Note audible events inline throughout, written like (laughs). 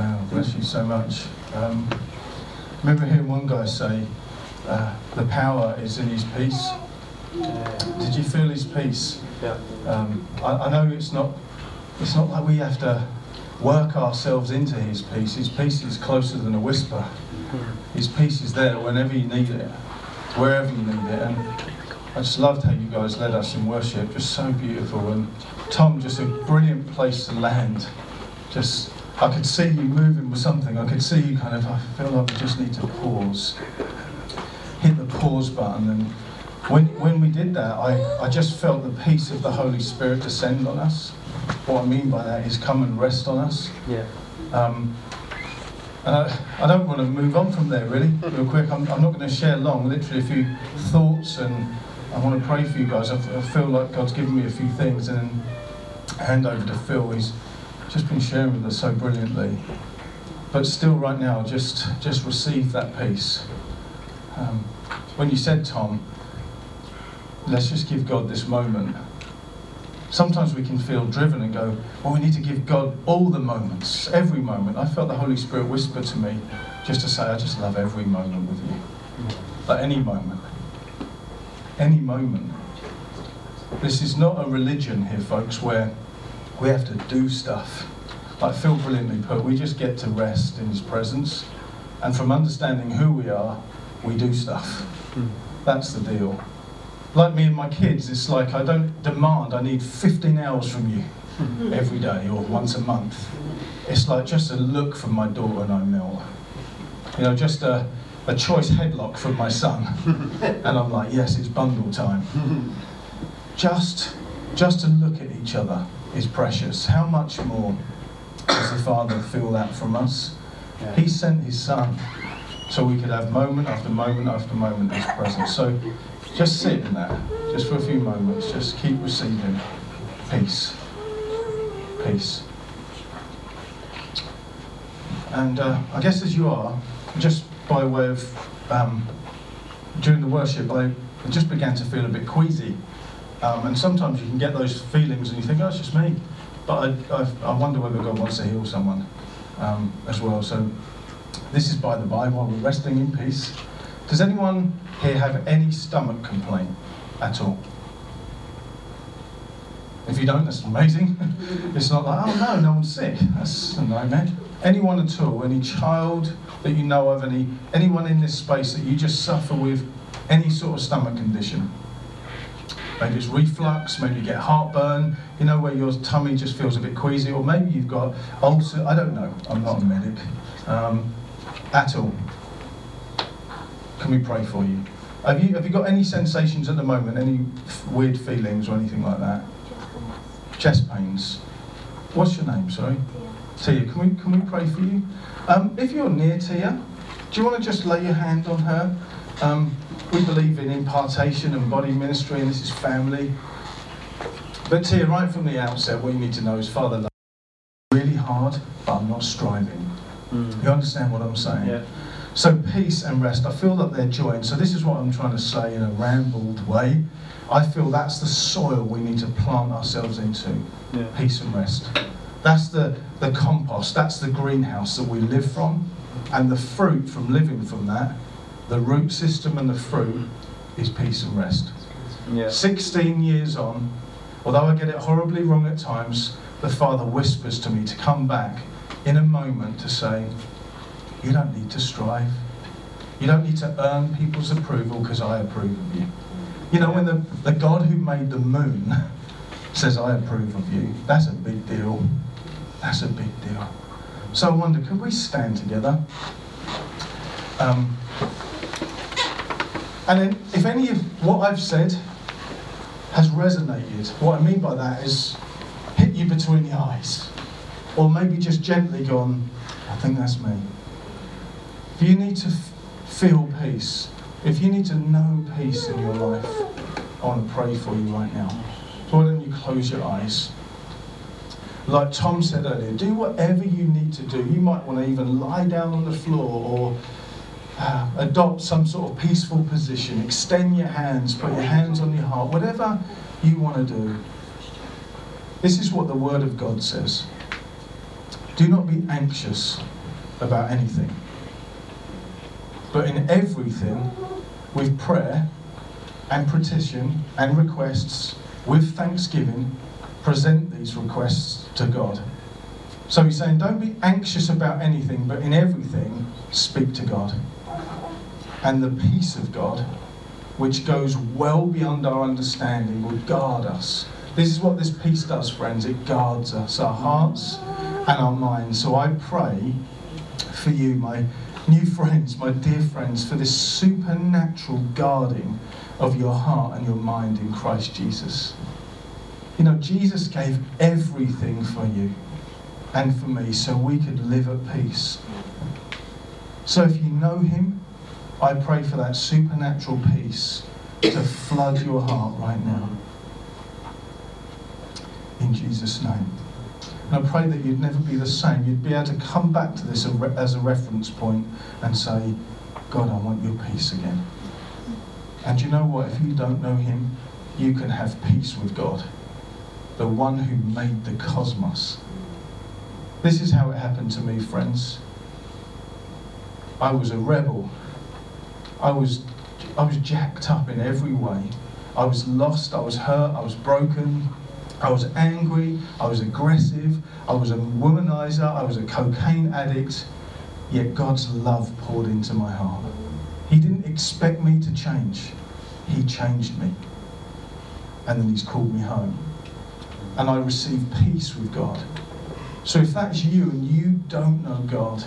Wow, bless you so much. Um, remember hearing one guy say, uh, the power is in his peace. Did you feel his peace? Yeah. Um, I, I know it's not, it's not like we have to work ourselves into his peace. His peace is closer than a whisper. His peace is there whenever you need it, wherever you need it. And I just loved how you guys led us in worship, just so beautiful. And Tom, just a brilliant place to land. Just, I could see you moving with something. I could see you kind of, I feel like we just need to pause. Hit the pause button. And when, when we did that, I, I just felt the peace of the Holy Spirit descend on us. What I mean by that is come and rest on us. Yeah. Um, and I, I don't want to move on from there really, (laughs) real quick. I'm, I'm not going to share long, literally a few thoughts, and I want to pray for you guys. I, f- I feel like God's given me a few things, and hand over to Phil. He's just been sharing with us so brilliantly. But still, right now, just just receive that peace. Um, when you said, Tom, let's just give God this moment. Sometimes we can feel driven and go, well, we need to give God all the moments, every moment. I felt the Holy Spirit whisper to me just to say, I just love every moment with you. Like any moment. Any moment. This is not a religion here, folks, where we have to do stuff. Like Phil brilliantly put, we just get to rest in His presence. And from understanding who we are, we do stuff. Hmm. That's the deal like me and my kids, it's like I don't demand I need 15 hours from you hmm. every day or once a month. It's like just a look from my daughter and I melt. You know, just a, a choice headlock from my son. (laughs) And I'm like, yes, it's bundle time. (laughs) Just, just to look at each other is precious. How much more does the Father feel that from us? He sent his son so we could have moment after moment after moment in his presence. So just sit in that, just for a few moments. Just keep receiving peace. Peace. And uh, I guess as you are, just by way of um, during the worship, I just began to feel a bit queasy. Um, and sometimes you can get those feelings and you think, oh, it's just me. But I, I, I wonder whether God wants to heal someone um, as well. So this is by the by while we're resting in peace. Does anyone here have any stomach complaint at all? If you don't, that's amazing. (laughs) it's not like, oh no, no one's sick. That's a nightmare. Anyone at all, any child that you know of, any anyone in this space that you just suffer with any sort of stomach condition? Maybe it's reflux, maybe you get heartburn, you know, where your tummy just feels a bit queasy, or maybe you've got ulcer. I don't know, I'm not a medic um, at all. Can we pray for you? Have you have you got any sensations at the moment? Any f- weird feelings or anything like that? Chest pains. What's your name? Sorry, Tia. Tia. Can we can we pray for you? Um, if you're near Tia, do you want to just lay your hand on her? Um, we believe in impartation and body ministry, and this is family. But here, right from the outset, what you need to know is Father loves really hard, but I'm not striving. Mm. You understand what I'm saying? Yeah. So peace and rest, I feel that they're joined. So this is what I'm trying to say in a rambled way. I feel that's the soil we need to plant ourselves into. Yeah. Peace and rest. That's the, the compost, that's the greenhouse that we live from. And the fruit from living from that, the root system and the fruit, is peace and rest. Yeah. 16 years on, although I get it horribly wrong at times, the Father whispers to me to come back in a moment to say, You don't need to strive. You don't need to earn people's approval because I approve of you. You know, when the, the God who made the moon (laughs) says, I approve of you, that's a big deal. That's a big deal. So I wonder, could we stand together? Um, and if any of what I've said has resonated, what I mean by that is hit you between the eyes, or maybe just gently gone, I think that's me. If you need to f- feel peace, if you need to know peace in your life, I want to pray for you right now. So why don't you close your eyes? Like Tom said earlier, do whatever you need to do. You might want to even lie down on the floor or uh, adopt some sort of peaceful position. Extend your hands, put your hands on your heart, whatever you want to do. This is what the Word of God says. Do not be anxious about anything. But in everything, with prayer and petition and requests, with thanksgiving, present these requests to God. So he's saying, don't be anxious about anything, but in everything, speak to God. And the peace of God, which goes well beyond our understanding, will guard us. This is what this peace does, friends. It guards us, our hearts and our minds. So I pray for you, my new friends, my dear friends, for this supernatural guarding of your heart and your mind in Christ Jesus. You know, Jesus gave everything for you and for me so we could live at peace. So if you know Him, I pray for that supernatural peace to flood your heart right now. In Jesus' name. And I pray that you'd never be the same. You'd be able to come back to this as a reference point and say, God, I want your peace again. And you know what? If you don't know Him, you can have peace with God, the one who made the cosmos. This is how it happened to me, friends. I was a rebel. I was, I was jacked up in every way. I was lost, I was hurt, I was broken, I was angry, I was aggressive, I was a womanizer, I was a cocaine addict, yet God's love poured into my heart. He didn't expect me to change, He changed me. And then He's called me home. And I received peace with God. So if that's you and you don't know God,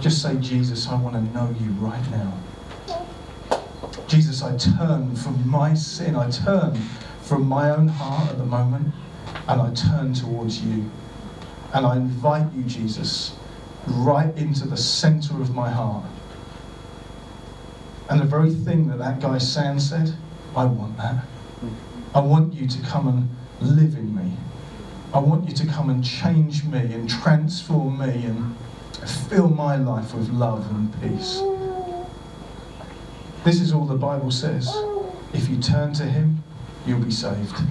just say, Jesus, I want to know you right now. Jesus, I turn from my sin. I turn from my own heart at the moment and I turn towards you. And I invite you, Jesus, right into the center of my heart. And the very thing that that guy Sam said, I want that. I want you to come and live in me. I want you to come and change me and transform me and fill my life with love and peace. This is all the Bible says. If you turn to Him, you'll be saved.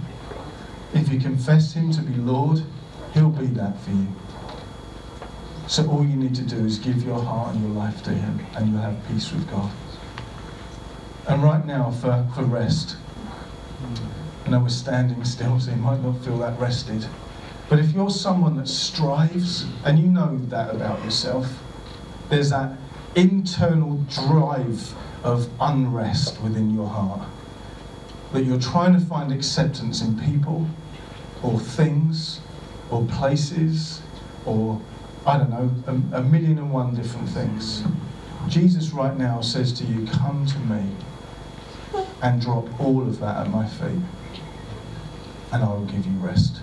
If you confess Him to be Lord, He'll be that for you. So all you need to do is give your heart and your life to Him, and you'll have peace with God. And right now, for, for rest, I know we're standing still, so you might not feel that rested. But if you're someone that strives, and you know that about yourself, there's that internal drive of unrest within your heart. That you're trying to find acceptance in people, or things, or places, or I don't know, a, a million and one different things. Jesus right now says to you, Come to me and drop all of that at my feet, and I will give you rest.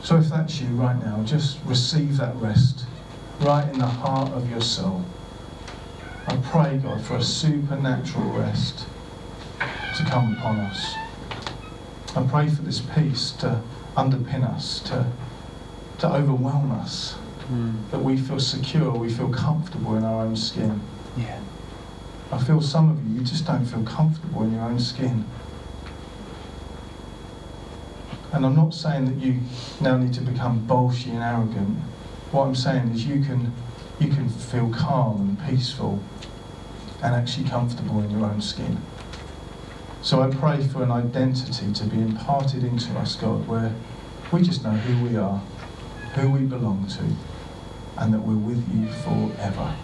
So if that's you right now, just receive that rest right in the heart of your soul. I pray, God, for a supernatural rest to come upon us. I pray for this peace to underpin us, to, to overwhelm us, mm. that we feel secure, we feel comfortable in our own skin. Yeah. I feel some of you, you just don't feel comfortable in your own skin. And I'm not saying that you now need to become bolshy and arrogant. What I'm saying is you can, you can feel calm and peaceful and actually comfortable in your own skin. So I pray for an identity to be imparted into us, God, where we just know who we are, who we belong to, and that we're with you forever.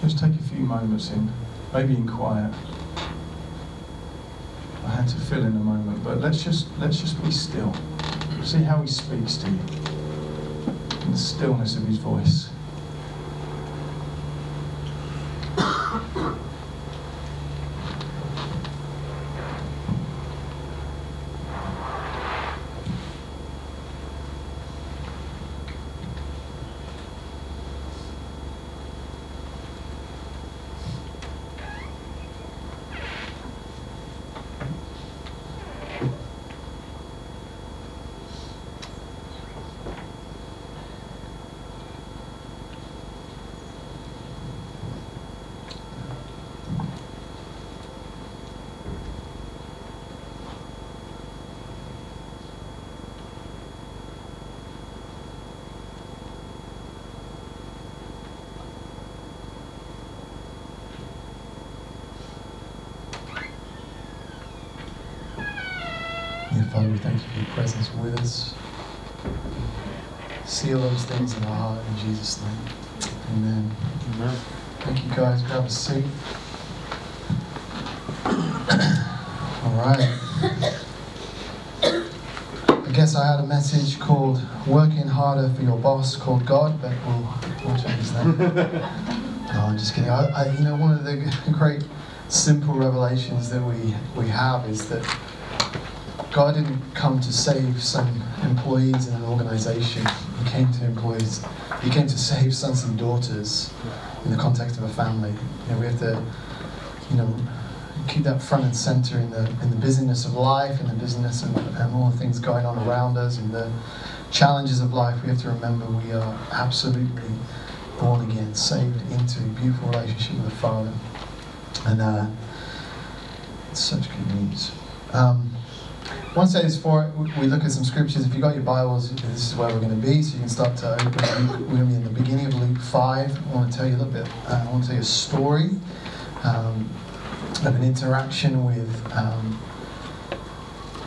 Just take a few moments in, maybe in quiet. Had to fill in a moment, but let's just let's just be still. See how he speaks to you in the stillness of his voice. We thank you for your presence with us. Seal those things in our heart in Jesus' name. Amen. Amen. Thank you guys. Grab a seat. (coughs) All right. (coughs) I guess I had a message called Working Harder for Your Boss called God, but we'll, we'll change that. (laughs) No, I'm just kidding. I, I, you know, one of the (laughs) great simple revelations that we, we have is that God didn't come to save some employees in an organization. He came to employees. He came to save sons and daughters in the context of a family. You know, we have to, you know, keep that front and center in the in the busyness of life, in the busyness of and all the things going on around us, in the challenges of life. We have to remember we are absolutely born again, saved into a beautiful relationship with the Father, and uh, it's such good news. Um, I want to say we look at some scriptures. If you've got your Bibles, this is where we're going to be. So you can start to open. We're going to be in the beginning of Luke 5. I want to tell you a little bit. Uh, I want to tell you a story um, of an interaction with um,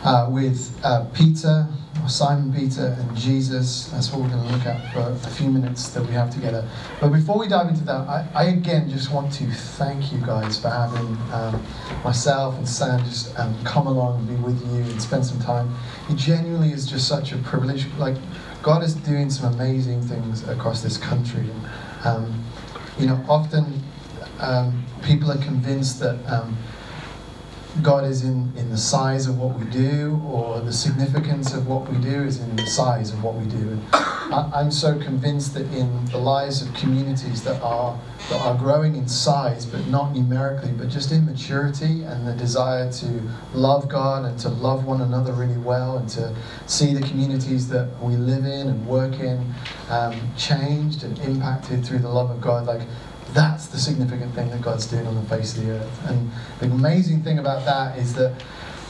uh, with uh, Peter, Simon Peter, and Jesus. That's what we're going to look at for a few minutes that we have together. But before we dive into that, I, I again just want to thank you guys for having um, myself and Sam just um, come along and be with you and spend some time. It genuinely is just such a privilege. Like, God is doing some amazing things across this country. Um, you know, often um, people are convinced that um, God is in, in the size of what we do, or the significance of what we do is in the size of what we do. And I, I'm so convinced that in the lives of communities that are that are growing in size, but not numerically, but just in maturity and the desire to love God and to love one another really well, and to see the communities that we live in and work in um, changed and impacted through the love of God. Like that's the significant thing that God's doing on the face of the earth. And the amazing thing about that is that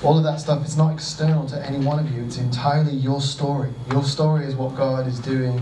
all of that stuff is not external to any one of you. It's entirely your story. Your story is what God is doing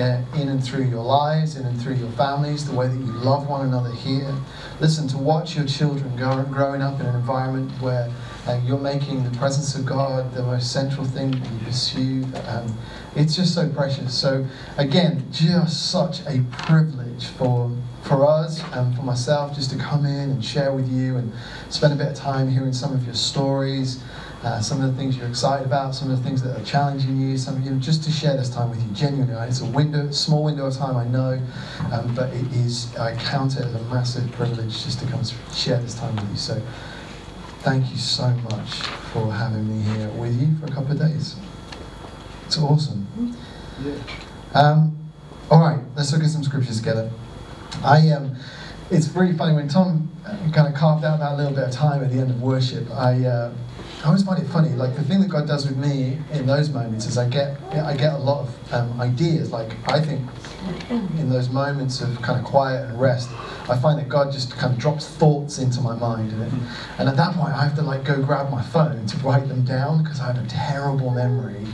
uh, in and through your lives, in and through your families, the way that you love one another here. Listen, to watch your children grow, growing up in an environment where uh, you're making the presence of God the most central thing that you pursue. Um, it's just so precious. So, again, just such a privilege for for us and for myself just to come in and share with you and spend a bit of time hearing some of your stories, uh, some of the things you're excited about, some of the things that are challenging you, some of you just to share this time with you genuinely. It's a window, small window of time, I know, um, but it is. I count it as a massive privilege just to come share this time with you. So, thank you so much for having me here with you for a couple of days. It's awesome. Yeah. Um, all right, let's look at some scriptures together. I um, it's really funny when Tom uh, kind of carved out that little bit of time at the end of worship. I uh, I always find it funny. Like the thing that God does with me in those moments is I get I get a lot of um, ideas. Like I think in those moments of kind of quiet and rest, I find that God just kind of drops thoughts into my mind, and, and at that point I have to like go grab my phone to write them down because I have a terrible memory.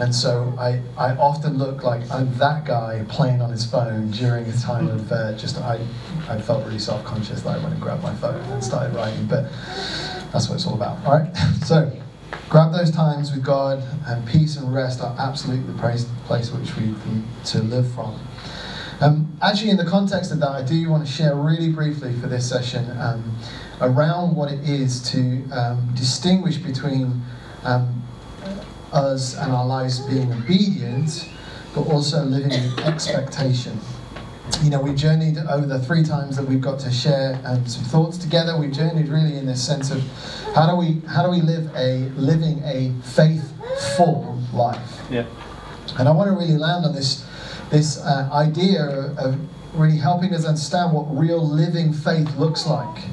And so I, I often look like I'm that guy playing on his phone during a time of uh, just, I, I felt really self conscious that I went and grabbed my phone and started writing, but that's what it's all about, all right? (laughs) So grab those times with God, and peace and rest are absolutely the place, place which we to live from. Um, actually, in the context of that, I do want to share really briefly for this session um, around what it is to um, distinguish between um, us and our lives being obedient, but also living in expectation. You know, we journeyed over the three times that we've got to share um, some thoughts together. We've journeyed really in this sense of how do we how do we live a living a faithful life. Yeah. And I want to really land on this this uh, idea of really helping us understand what real living faith looks like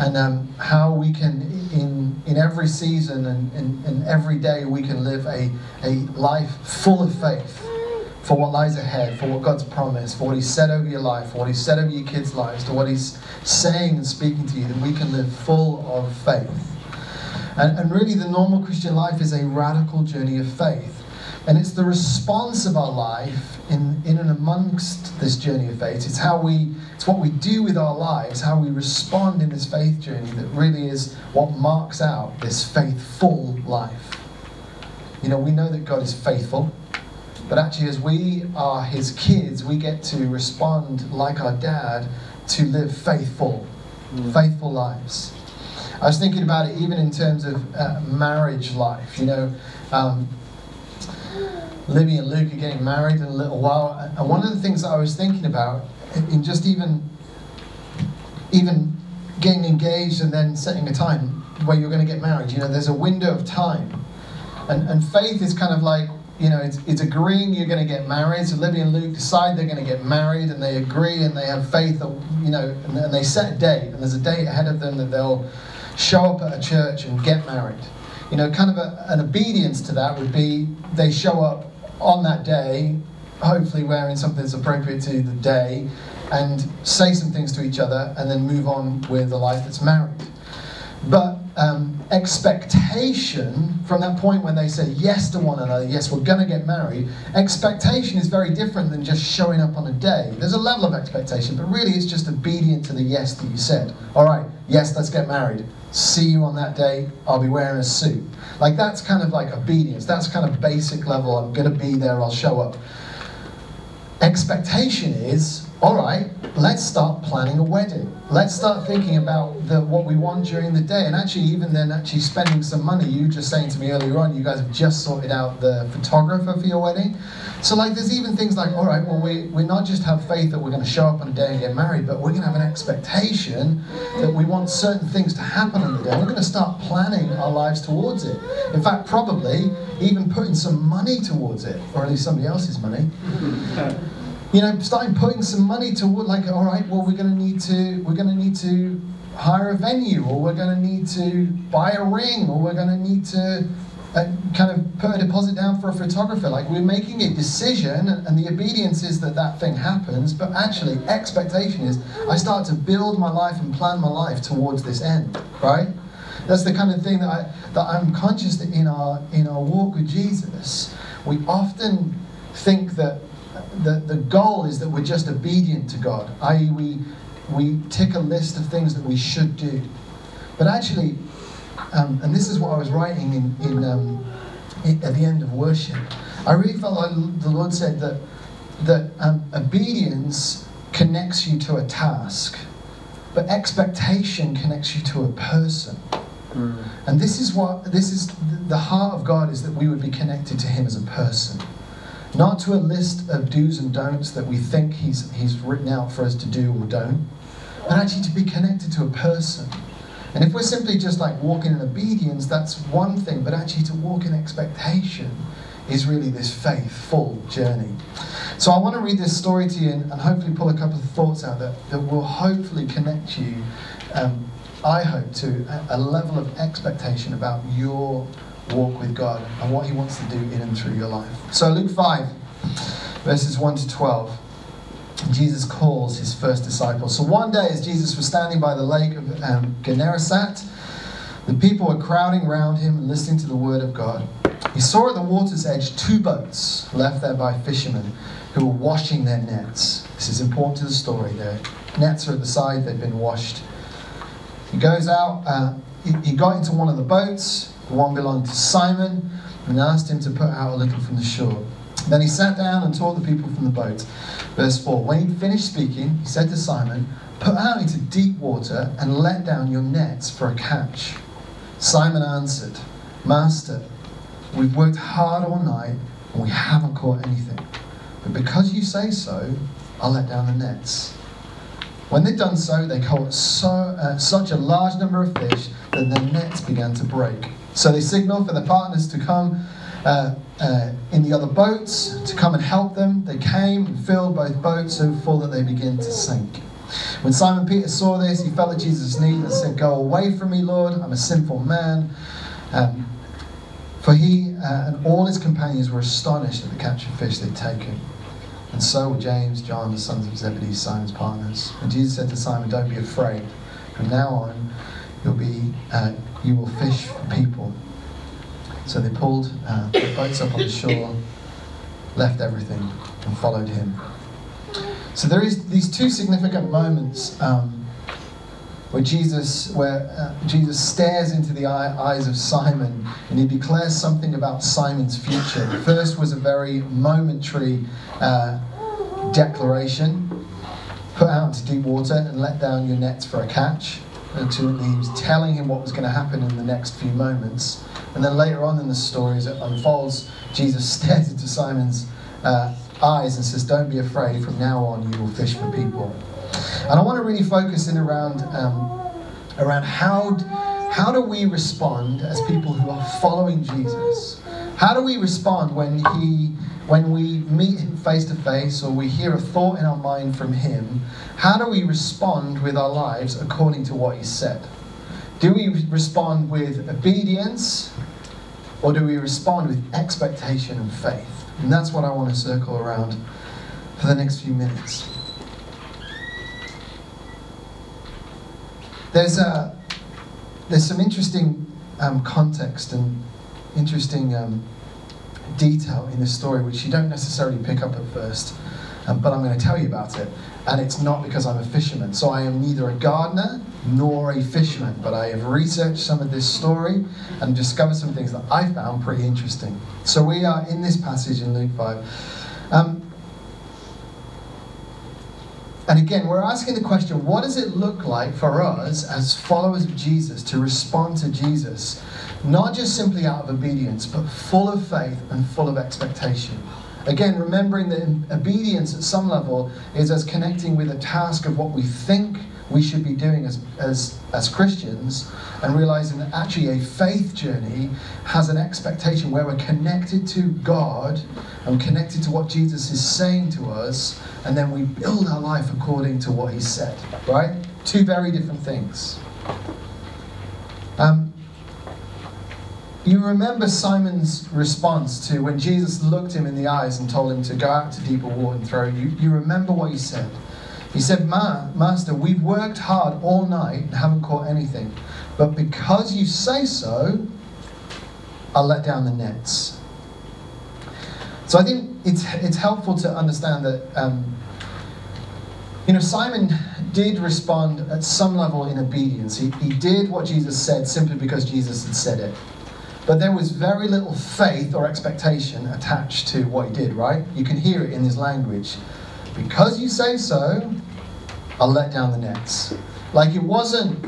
and um, how we can, in, in every season and in, in every day, we can live a, a life full of faith for what lies ahead, for what God's promised, for what He's said over your life, for what He's said over your kids' lives, to what He's saying and speaking to you, that we can live full of faith. And, and really, the normal Christian life is a radical journey of faith. And it's the response of our life in, in and amongst this journey of faith. It's how we, it's what we do with our lives, how we respond in this faith journey that really is what marks out this faithful life. you know, we know that God is faithful. But actually, as we are his kids, we get to respond like our dad to live faithful, mm. faithful lives. I was thinking about it even in terms of uh, marriage life. You know, um, Libby and Luke are getting married in a little while, and one of the things that I was thinking about in just even even getting engaged and then setting a time where you're going to get married. You know, there's a window of time, and and faith is kind of like you know, it's, it's agreeing you're going to get married. So Libby and Luke decide they're going to get married, and they agree and they have faith that you know, and, and they set a date, and there's a date ahead of them that they'll show up at a church and get married. You know, kind of a, an obedience to that would be they show up on that day, hopefully wearing something that's appropriate to the day, and say some things to each other, and then move on with the life that's married. But um, expectation from that point when they say yes to one another, yes, we're going to get married, expectation is very different than just showing up on a day. There's a level of expectation, but really it's just obedient to the yes that you said. All right, yes, let's get married. See you on that day. I'll be wearing a suit. Like that's kind of like obedience. That's kind of basic level. I'm going to be there. I'll show up. Expectation is all right, let's start planning a wedding. Let's start thinking about the, what we want during the day. And actually, even then, actually spending some money. You just saying to me earlier on, you guys have just sorted out the photographer for your wedding. So, like, there's even things like, all right, well, we, we not just have faith that we're going to show up on a day and get married, but we're going to have an expectation that we want certain things to happen on the day. We're going to start planning our lives towards it. In fact, probably even putting some money towards it, or at least somebody else's money (laughs) you know, starting putting some money toward like, all right, well, we're going to need to, we're going to need to hire a venue, or we're going to need to buy a ring, or we're going to need to uh, kind of put a deposit down for a photographer. Like we're making a decision, and the obedience is that that thing happens. But actually, expectation is I start to build my life and plan my life towards this end. Right? That's the kind of thing that I that I'm conscious that in our in our walk with Jesus, we often think that the, the goal is that we're just obedient to God, i.e., we, we tick a list of things that we should do. But actually, um, and this is what I was writing in, in, um, in, at the end of worship, I really felt like the Lord said that, that um, obedience connects you to a task, but expectation connects you to a person. Mm. And this is what this is the heart of God is that we would be connected to Him as a person not to a list of do's and don'ts that we think he's, he's written out for us to do or don't, but actually to be connected to a person. And if we're simply just like walking in obedience, that's one thing, but actually to walk in expectation is really this faithful journey. So I want to read this story to you and, hopefully pull a couple of thoughts out that, that will hopefully connect you, um, I hope, to a, a level of expectation about your walk with God and what He wants to do in and through your life. So, Luke 5, verses 1 to 12. Jesus calls his first disciples. So one day, as Jesus was standing by the lake of um, Gennesaret, the people were crowding around him and listening to the word of God. He saw at the water's edge two boats left there by fishermen who were washing their nets. This is important to the story. Their nets are at the side, they've been washed. He goes out, uh, he, he got into one of the boats, one belonged to Simon, and asked him to put out a little from the shore. Then he sat down and taught the people from the boat. Verse 4 When he'd finished speaking, he said to Simon, Put out into deep water and let down your nets for a catch. Simon answered, Master, we've worked hard all night and we haven't caught anything. But because you say so, I'll let down the nets. When they'd done so, they caught so, uh, such a large number of fish that their nets began to break. So they signaled for their partners to come uh, uh, in the other boats to come and help them. They came and filled both boats so full that they began to sink. When Simon Peter saw this, he fell at Jesus' knees and said, Go away from me, Lord, I'm a sinful man. Um, for he uh, and all his companions were astonished at the catch of fish they'd taken. And so were James, John, the sons of Zebedee, Simon's partners. And Jesus said to Simon, Don't be afraid. From now on, you'll be, uh, you will fish for people. So they pulled uh, boats up on the shore, left everything, and followed him. So there is these two significant moments um, where Jesus, where uh, Jesus stares into the eye, eyes of Simon and he declares something about Simon's future. The first was a very momentary uh, declaration put out into deep water and let down your nets for a catch. Ultimately, he was telling him what was going to happen in the next few moments. And then later on in the story, as it unfolds, Jesus (laughs) stares into Simon's uh, eyes and says, Don't be afraid, from now on you will fish for people. And I want to really focus in around, um, around how, how do we respond as people who are following Jesus? How do we respond when he when we meet him face to face or we hear a thought in our mind from him, how do we respond with our lives according to what he said? Do we respond with obedience or do we respond with expectation and faith? And that's what I want to circle around for the next few minutes. There's, a, there's some interesting um, context and interesting um, detail in this story which you don't necessarily pick up at first, um, but I'm going to tell you about it. And it's not because I'm a fisherman. So I am neither a gardener nor a fisherman, but I have researched some of this story and discovered some things that I found pretty interesting. So we are in this passage in Luke 5. Um, and again, we're asking the question what does it look like for us as followers of Jesus to respond to Jesus not just simply out of obedience, but full of faith and full of expectation. Again, remembering that obedience at some level is us connecting with a task of what we think we should be doing as, as, as Christians, and realizing that actually a faith journey has an expectation where we're connected to God and connected to what Jesus is saying to us, and then we build our life according to what He said, right? Two very different things. Um, you remember Simon's response to when Jesus looked him in the eyes and told him to go out to deeper water and throw. You, you remember what he said. He said, Ma, Master, we've worked hard all night and haven't caught anything. But because you say so, I'll let down the nets. So I think it's, it's helpful to understand that, um, you know, Simon did respond at some level in obedience. He, he did what Jesus said simply because Jesus had said it. But there was very little faith or expectation attached to what he did, right? You can hear it in his language. Because you say so, I'll let down the nets. Like it wasn't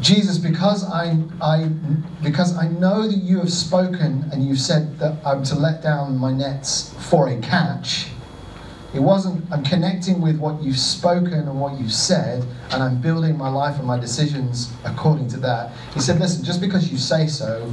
Jesus, because I, I, because I know that you have spoken and you've said that I'm to let down my nets for a catch. It wasn't, I'm connecting with what you've spoken and what you've said, and I'm building my life and my decisions according to that. He said, Listen, just because you say so,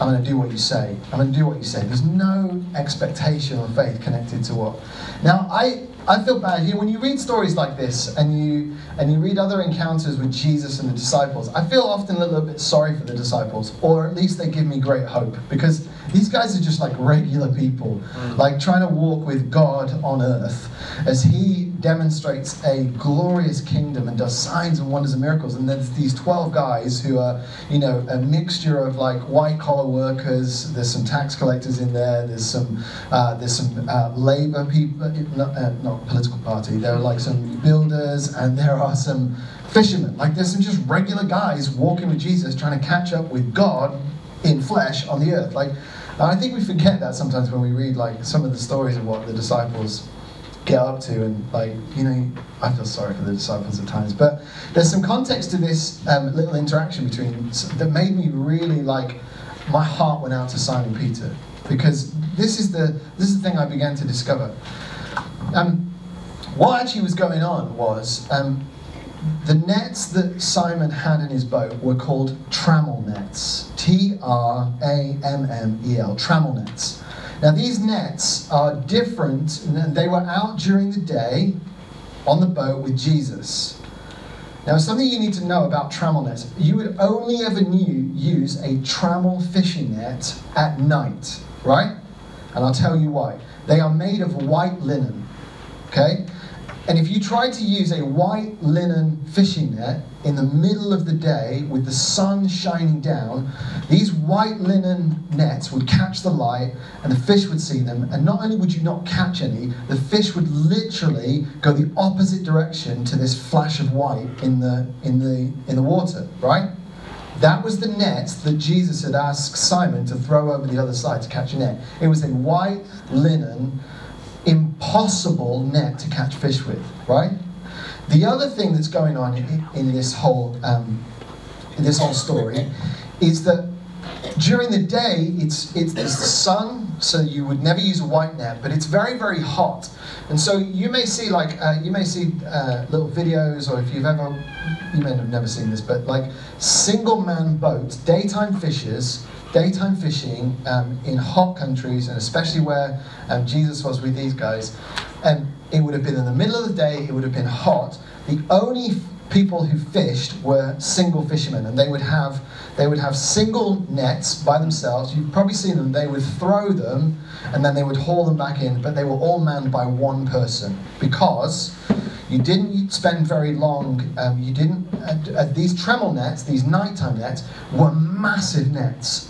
I'm going to do what you say. I'm going to do what you say. There's no expectation or faith connected to what. Now, I, I feel bad here when you read stories like this and you and you read other encounters with Jesus and the disciples. I feel often a little bit sorry for the disciples, or at least they give me great hope because these guys are just like regular people, mm. like trying to walk with God on earth as He demonstrates a glorious kingdom and does signs and wonders and miracles. And there's these 12 guys who are, you know, a mixture of like white collar workers. There's some tax collectors in there. There's some, uh, there's some uh, labor people, not, uh, not political party. There are like some builders and there are some fishermen. Like there's some just regular guys walking with Jesus trying to catch up with God in flesh on the earth. Like, I think we forget that sometimes when we read like some of the stories of what the disciples get up to and like you know i feel sorry for the disciples at times but there's some context to this um, little interaction between that made me really like my heart went out to simon peter because this is the this is the thing i began to discover. Um, what actually was going on was um, the nets that simon had in his boat were called trammel nets t-r-a-m-m-e-l trammel nets now, these nets are different, and they were out during the day on the boat with Jesus. Now, something you need to know about trammel nets you would only ever new, use a trammel fishing net at night, right? And I'll tell you why. They are made of white linen, okay? And if you tried to use a white linen fishing net in the middle of the day with the sun shining down, these white linen nets would catch the light and the fish would see them. And not only would you not catch any, the fish would literally go the opposite direction to this flash of white in the, in the, in the water, right? That was the net that Jesus had asked Simon to throw over the other side to catch a net. It was a white linen, impossible net to catch fish with, right? The other thing that's going on in, in this whole um, in this whole story is that during the day it's it's the sun, so you would never use a white net, but it's very very hot, and so you may see like uh, you may see uh, little videos, or if you've ever you may have never seen this, but like single man boats, daytime fishers, daytime fishing um, in hot countries, and especially where um, Jesus was with these guys. And it would have been in the middle of the day, it would have been hot. The only people who fished were single fishermen, and they would have they would have single nets by themselves. You've probably seen them. They would throw them, and then they would haul them back in. But they were all manned by one person because you didn't spend very long. Um, you didn't. Uh, uh, these trammel nets, these nighttime nets, were massive nets.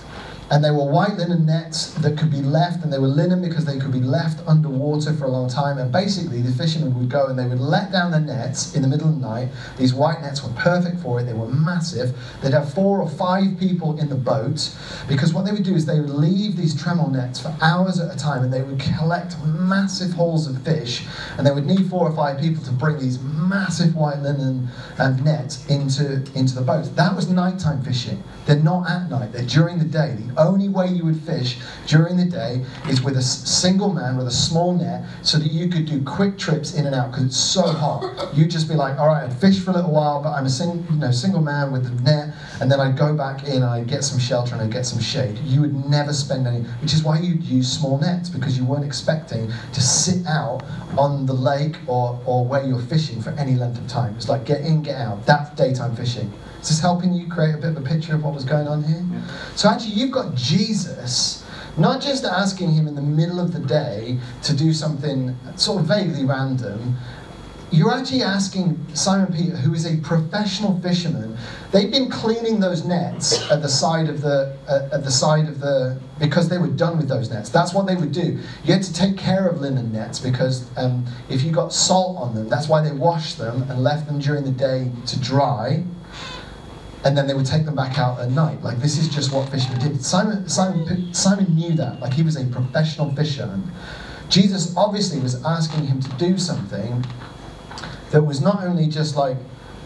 And they were white linen nets that could be left, and they were linen because they could be left underwater for a long time. And basically, the fishermen would go and they would let down the nets in the middle of the night. These white nets were perfect for it, they were massive. They'd have four or five people in the boat because what they would do is they would leave these trammel nets for hours at a time and they would collect massive hauls of fish. And they would need four or five people to bring these massive white linen um, nets into, into the boat. That was nighttime fishing. They're not at night, they're during the day. The only way you would fish during the day is with a single man with a small net so that you could do quick trips in and out because it's so hot. You'd just be like, all right, I'd fish for a little while, but I'm a sing, you know, single man with the net, and then I'd go back in and I'd get some shelter and I'd get some shade. You would never spend any, which is why you'd use small nets because you weren't expecting to sit out on the lake or, or where you're fishing for any length of time. It's like get in, get out. That's daytime fishing. Is this helping you create a bit of a picture of what was going on here? Yeah. So actually, you've got Jesus not just asking him in the middle of the day to do something sort of vaguely random. You're actually asking Simon Peter, who is a professional fisherman. They've been cleaning those nets at the side of the uh, at the side of the because they were done with those nets. That's what they would do. You had to take care of linen nets because um, if you got salt on them, that's why they washed them and left them during the day to dry and then they would take them back out at night. Like this is just what fishermen did. Simon, Simon, Simon knew that. Like he was a professional fisherman. Jesus obviously was asking him to do something that was not only just like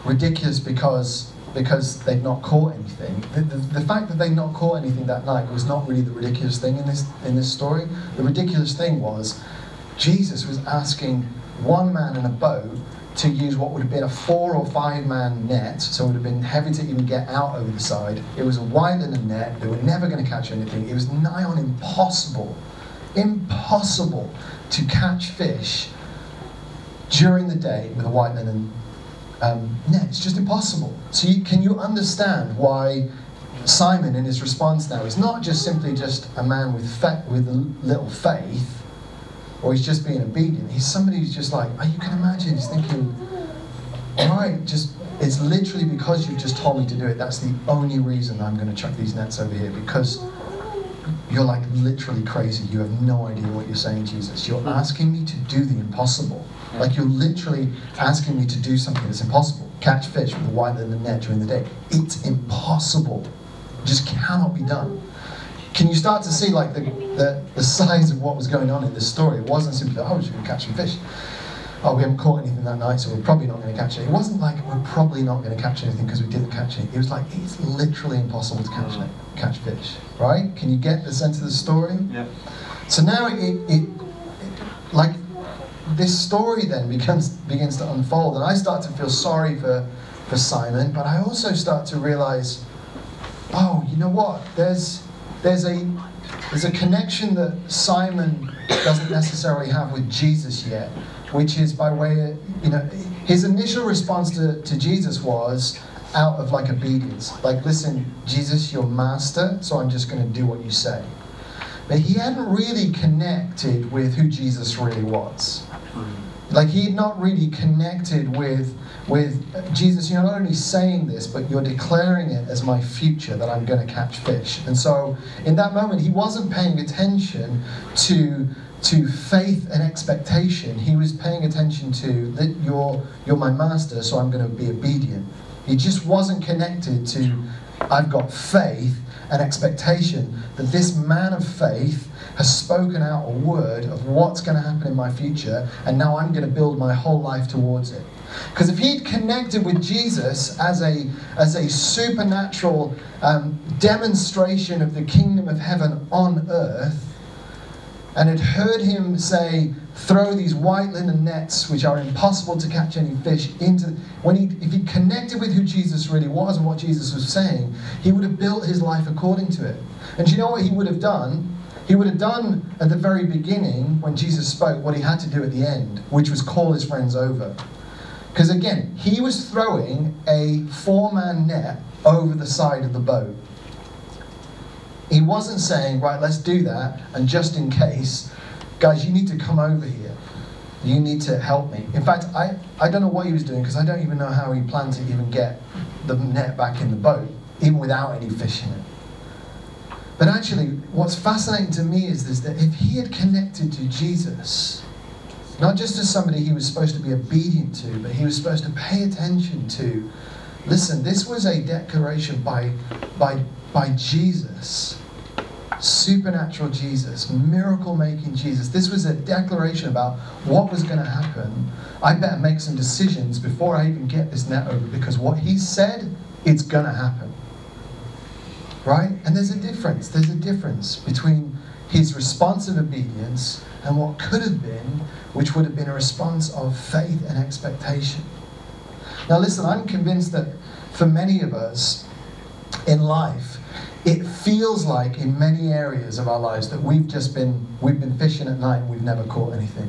ridiculous because because they'd not caught anything. The, the, the fact that they'd not caught anything that night was not really the ridiculous thing in this in this story. The ridiculous thing was Jesus was asking one man in a boat to use what would have been a four or five man net, so it would have been heavy to even get out over the side. It was a wide linen net, they were never going to catch anything. It was nigh on impossible, impossible to catch fish during the day with a white linen um, net. It's just impossible. So, you, can you understand why Simon, in his response now, is not just simply just a man with, fa- with little faith? Or he's just being obedient. He's somebody who's just like, oh, you can imagine, he's thinking, all right, just, it's literally because you've just told me to do it. That's the only reason I'm going to chuck these nets over here because you're like literally crazy. You have no idea what you're saying, Jesus. You're asking me to do the impossible. Like you're literally asking me to do something that's impossible. Catch fish with a white linen net during the day. It's impossible. It just cannot be done can you start to see like the, the, the size of what was going on in this story? It wasn't simply, oh, we're just going to catch some fish. Oh, we haven't caught anything that night, so we're probably not going to catch it. It wasn't like we're probably not going to catch anything because we didn't catch it. It was like it's literally impossible to catch it, catch fish, right? Can you get the sense of the story? Yeah. So now it, it, it like this story then becomes begins to unfold, and I start to feel sorry for for Simon, but I also start to realize, oh, you know what? There's there's a there's a connection that Simon doesn't necessarily have with Jesus yet, which is by way of, you know, his initial response to, to Jesus was out of like obedience. Like, listen, Jesus, you're master, so I'm just going to do what you say. But he hadn't really connected with who Jesus really was. Hmm. Like he had not really connected with with Jesus. You're not only saying this, but you're declaring it as my future that I'm going to catch fish. And so, in that moment, he wasn't paying attention to to faith and expectation. He was paying attention to that you're you're my master, so I'm going to be obedient. He just wasn't connected to I've got faith and expectation that this man of faith has spoken out a word of what's going to happen in my future, and now I'm going to build my whole life towards it. Because if he'd connected with Jesus as a, as a supernatural um, demonstration of the kingdom of heaven on earth, and had heard him say, throw these white linen nets, which are impossible to catch any fish, into when he if he connected with who Jesus really was and what Jesus was saying, he would have built his life according to it. And do you know what he would have done? He would have done at the very beginning when Jesus spoke what he had to do at the end, which was call his friends over. Because again, he was throwing a four man net over the side of the boat. He wasn't saying, right, let's do that, and just in case, guys, you need to come over here. You need to help me. In fact, I, I don't know what he was doing because I don't even know how he planned to even get the net back in the boat, even without any fish in it. But actually, what's fascinating to me is this that if he had connected to Jesus, not just as somebody he was supposed to be obedient to, but he was supposed to pay attention to. Listen, this was a declaration by, by, by Jesus, supernatural Jesus, miracle making Jesus. This was a declaration about what was going to happen. I better make some decisions before I even get this net over because what he said, it's going to happen. Right? And there's a difference. There's a difference between his response of obedience and what could have been, which would have been a response of faith and expectation. Now, listen, I'm convinced that for many of us in life, it feels like in many areas of our lives that we've just been we've been fishing at night and we've never caught anything.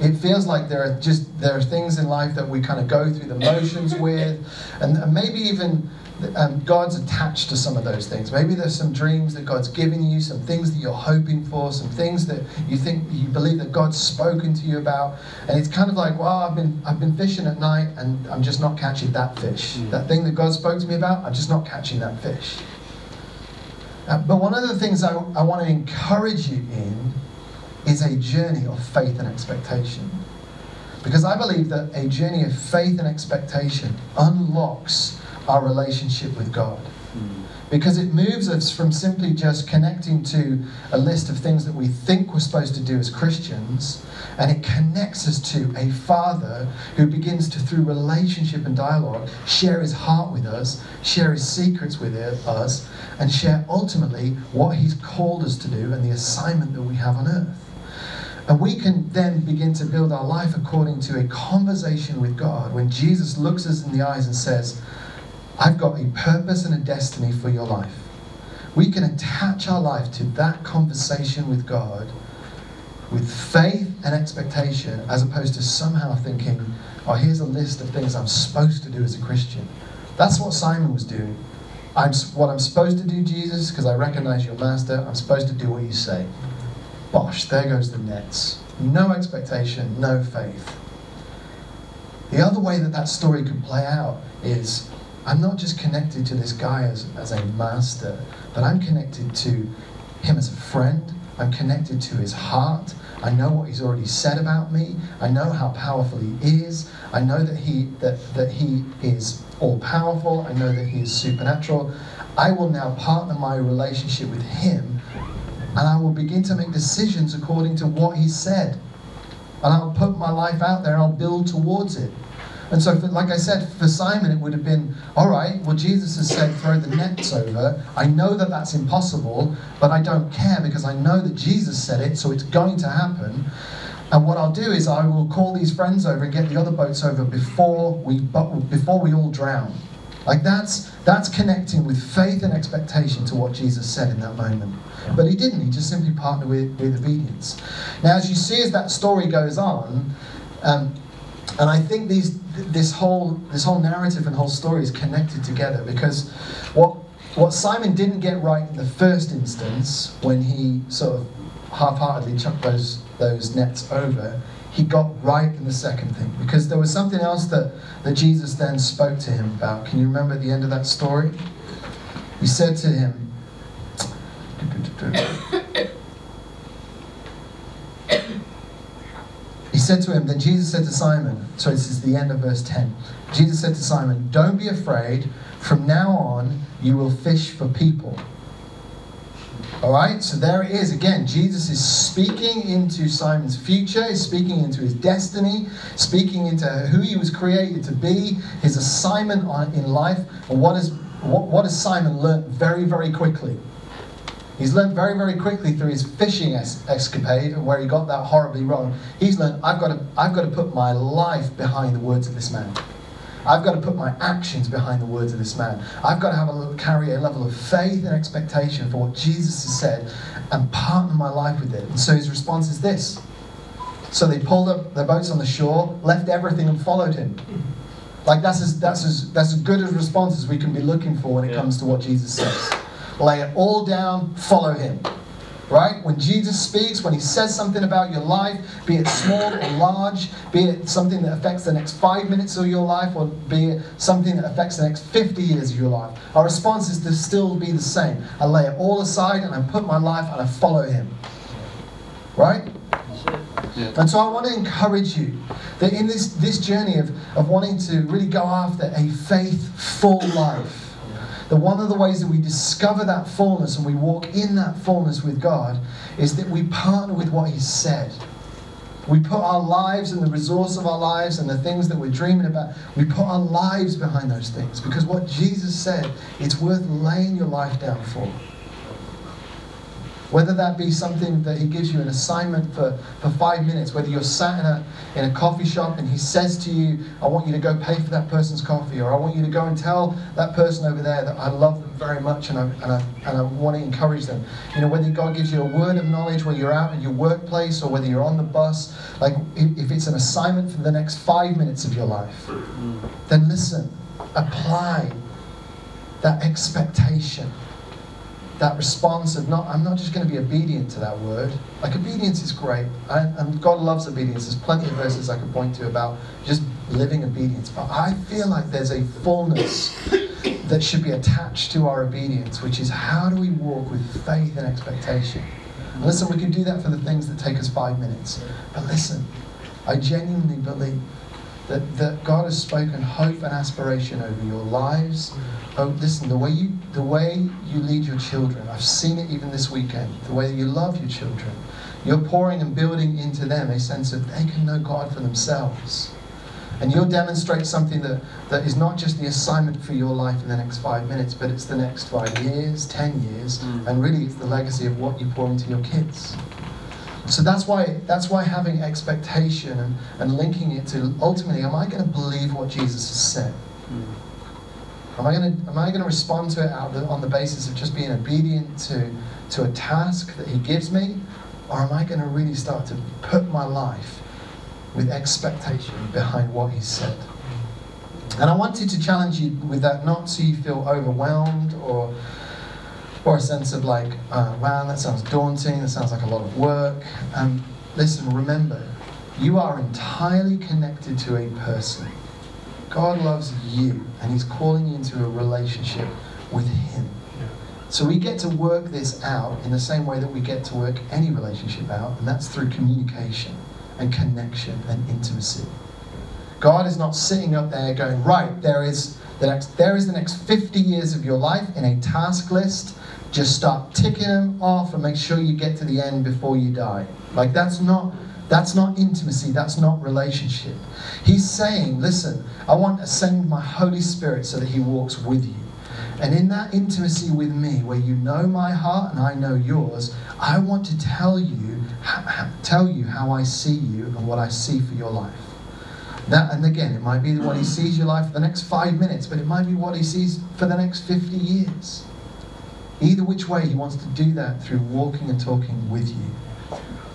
It feels like there are just there are things in life that we kind of go through the motions (laughs) with, and maybe even um, God's attached to some of those things. Maybe there's some dreams that God's given you, some things that you're hoping for, some things that you think you believe that God's spoken to you about, and it's kind of like, well, I've been I've been fishing at night and I'm just not catching that fish. Mm. That thing that God spoke to me about, I'm just not catching that fish. Uh, but one of the things I, I want to encourage you in is a journey of faith and expectation. Because I believe that a journey of faith and expectation unlocks our relationship with God. Because it moves us from simply just connecting to a list of things that we think we're supposed to do as Christians, and it connects us to a Father who begins to, through relationship and dialogue, share his heart with us, share his secrets with us, and share ultimately what he's called us to do and the assignment that we have on earth. And we can then begin to build our life according to a conversation with God when Jesus looks us in the eyes and says, I've got a purpose and a destiny for your life. We can attach our life to that conversation with God with faith and expectation as opposed to somehow thinking, oh, here's a list of things I'm supposed to do as a Christian. That's what Simon was doing. I'm, what I'm supposed to do, Jesus, because I recognize your master, I'm supposed to do what you say. Bosh, there goes the nets. No expectation, no faith. The other way that that story could play out is I'm not just connected to this guy as, as a master, but I'm connected to him as a friend. I'm connected to his heart. I know what he's already said about me. I know how powerful he is. I know that he that, that he is all powerful. I know that he is supernatural. I will now partner my relationship with him and I will begin to make decisions according to what he said. And I'll put my life out there and I'll build towards it. And so, for, like I said, for Simon, it would have been all right, well, Jesus has said throw the nets over. I know that that's impossible, but I don't care because I know that Jesus said it, so it's going to happen. And what I'll do is I will call these friends over and get the other boats over before we, before we all drown. Like that's, that's connecting with faith and expectation to what Jesus said in that moment. But he didn't, he just simply partnered with, with obedience. Now, as you see as that story goes on, um, and I think these this whole this whole narrative and whole story is connected together because what what Simon didn't get right in the first instance when he sort of half-heartedly chucked those those nets over, he got right in the second thing. Because there was something else that, that Jesus then spoke to him about. Can you remember the end of that story? He said to him, He said to him, then Jesus said to Simon, so this is the end of verse 10. Jesus said to Simon, Don't be afraid. From now on, you will fish for people. All right, so there it is again. Jesus is speaking into Simon's future, speaking into his destiny, speaking into who he was created to be, his assignment on, in life. And what, is, what, what has Simon learned very, very quickly? He's learned very, very quickly through his fishing es- escapade and where he got that horribly wrong. He's learned, I've got, to, I've got to put my life behind the words of this man. I've got to put my actions behind the words of this man. I've got to have a carry a level of faith and expectation for what Jesus has said and partner my life with it. And so his response is this. So they pulled up their boats on the shore, left everything, and followed him. Like that's as that's as that's as good a response as we can be looking for when it Yeah. comes to what Jesus says. Lay it all down, follow him. Right? When Jesus speaks, when he says something about your life, be it small or large, be it something that affects the next five minutes of your life, or be it something that affects the next 50 years of your life, our response is to still be the same. I lay it all aside and I put my life and I follow him. Right? And so I want to encourage you that in this, this journey of, of wanting to really go after a faithful life, that one of the ways that we discover that fullness and we walk in that fullness with God is that we partner with what He's said. We put our lives and the resource of our lives and the things that we're dreaming about, we put our lives behind those things because what Jesus said, it's worth laying your life down for. Whether that be something that he gives you an assignment for, for five minutes, whether you're sat in a, in a coffee shop and he says to you, I want you to go pay for that person's coffee, or I want you to go and tell that person over there that I love them very much and I, and I, and I want to encourage them. You know, whether God gives you a word of knowledge when you're out in your workplace or whether you're on the bus, like if, if it's an assignment for the next five minutes of your life, mm. then listen, apply that expectation that response of not i'm not just going to be obedient to that word. Like obedience is great and, and god loves obedience. There's plenty of verses i could point to about just living obedience but i feel like there's a fullness that should be attached to our obedience which is how do we walk with faith and expectation? And listen we can do that for the things that take us five minutes but listen i genuinely believe that, that God has spoken hope and aspiration over your lives. Oh, listen, the way you the way you lead your children, I've seen it even this weekend. The way that you love your children, you're pouring and building into them a sense of they can know God for themselves. And you'll demonstrate something that, that is not just the assignment for your life in the next five minutes, but it's the next five years, ten years, Mm. and really it's the legacy of what you pour into your kids. So that's why that's why having expectation and, and linking it to ultimately, am I going to believe what Jesus has said? Am I going to am I going to respond to it the, on the basis of just being obedient to to a task that He gives me, or am I going to really start to put my life with expectation behind what He said? And I wanted to challenge you with that, not so you feel overwhelmed or or a sense of like, uh, wow, that sounds daunting, that sounds like a lot of work. Um, listen, remember, you are entirely connected to a person. God loves you, and He's calling you into a relationship with Him. So we get to work this out in the same way that we get to work any relationship out, and that's through communication and connection and intimacy. God is not sitting up there going, right, there is the next there is the next 50 years of your life in a task list. Just start ticking them off and make sure you get to the end before you die. Like that's not that's not intimacy, that's not relationship. He's saying, listen, I want to send my Holy Spirit so that he walks with you. And in that intimacy with me, where you know my heart and I know yours, I want to tell you, tell you how I see you and what I see for your life. That, and again, it might be what he sees your life for the next five minutes, but it might be what he sees for the next 50 years. Either which way, he wants to do that through walking and talking with you.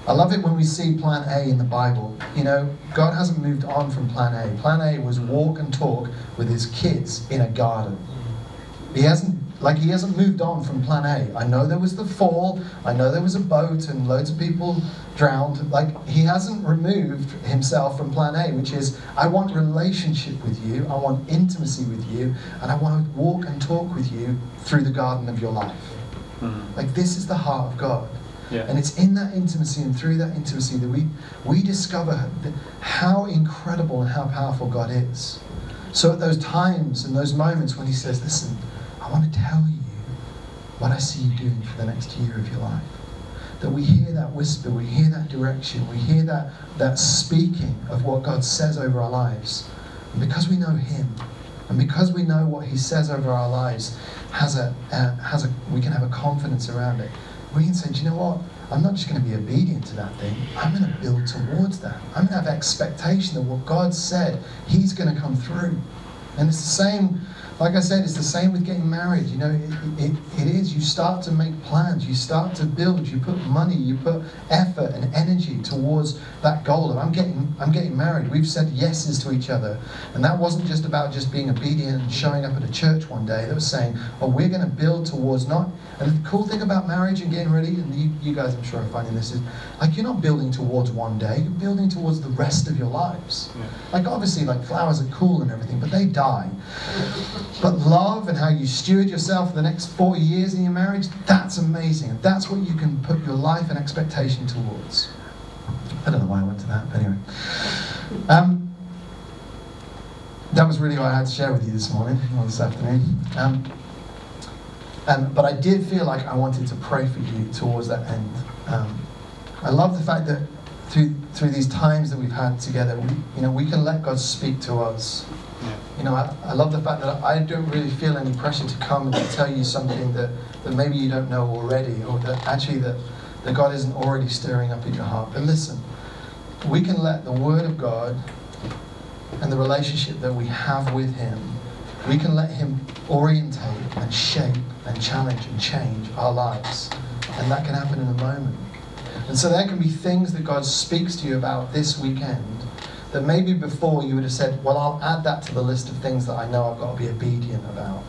I love it when we see plan A in the Bible. You know, God hasn't moved on from plan A. Plan A was walk and talk with his kids in a garden. He hasn't like he hasn't moved on from plan A. I know there was the fall, I know there was a boat and loads of people drowned. Like he hasn't removed himself from plan A, which is I want relationship with you, I want intimacy with you, and I want to walk and talk with you through the garden of your life. Mm. Like this is the heart of God. Yeah. And it's in that intimacy and through that intimacy that we, we discover how incredible and how powerful God is. So at those times and those moments when He says, Listen, I want to tell you what I see you doing for the next year of your life. That we hear that whisper, we hear that direction, we hear that, that speaking of what God says over our lives. And because we know Him, and because we know what He says over our lives, has a, uh, has a, we can have a confidence around it we can say, do you know what? I'm not just going to be obedient to that thing. I'm going to build towards that. I'm going to have expectation that what God said, He's going to come through. And it's the same like I said, it's the same with getting married. You know, it, it, it is. You start to make plans, you start to build, you put money, you put effort and energy towards that goal of I'm getting I'm getting married. We've said yeses to each other. And that wasn't just about just being obedient and showing up at a church one day. That was saying, oh, we're going to build towards not. And the cool thing about marriage and getting ready, and you, you guys I'm sure are finding this, is like you're not building towards one day, you're building towards the rest of your lives. Yeah. Like obviously, like flowers are cool and everything, but they die. But love and how you steward yourself for the next 40 years in your marriage, that's amazing. That's what you can put your life and expectation towards. I don't know why I went to that, but anyway. Um, that was really what I had to share with you this morning or this afternoon. Um, um, but I did feel like I wanted to pray for you towards that end. Um, I love the fact that through through these times that we've had together, we, you know, we can let God speak to us. You know, I, I love the fact that I don't really feel any pressure to come and tell you something that, that maybe you don't know already, or that actually that, that God isn't already stirring up in your heart. But listen, we can let the Word of God and the relationship that we have with Him, we can let Him orientate and shape and challenge and change our lives. And that can happen in a moment. And so there can be things that God speaks to you about this weekend that maybe before you would have said, Well, I'll add that to the list of things that I know I've got to be obedient about.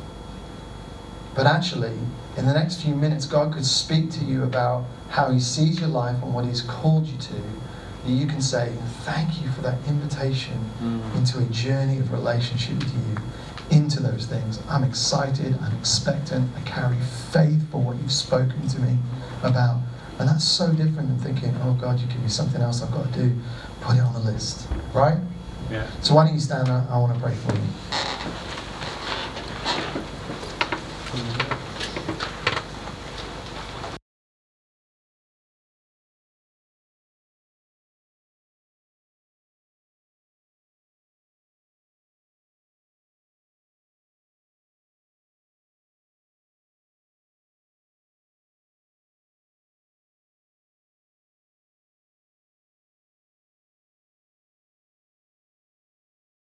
But actually, in the next few minutes, God could speak to you about how He sees your life and what He's called you to. That you can say, Thank you for that invitation Mm. into a journey of relationship with you, into those things. I'm excited, I'm expectant, I carry faith for what you've spoken to me about. And that's so different than thinking, oh God, you give me something else I've got to do. Put it on the list, right? Yeah. So why don't you stand up? I want to pray for you.